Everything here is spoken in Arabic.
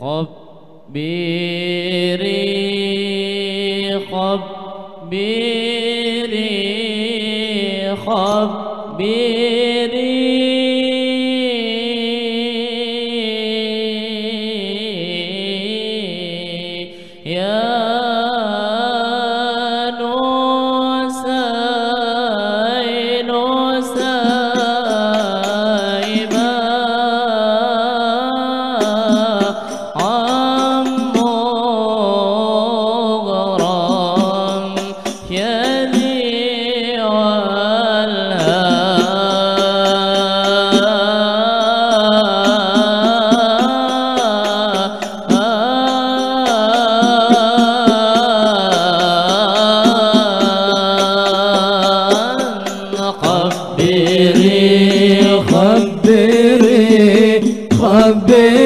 خبيري خبيري خبيري يلي haberi haberi